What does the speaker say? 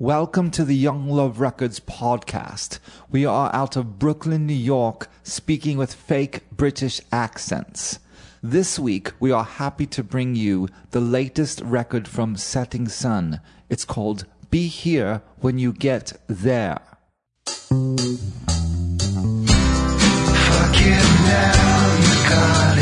Welcome to the Young Love Records podcast. We are out of Brooklyn, New York, speaking with fake British accents. This week, we are happy to bring you the latest record from Setting Sun. It's called Be Here When You Get There. Fuck it now, you got it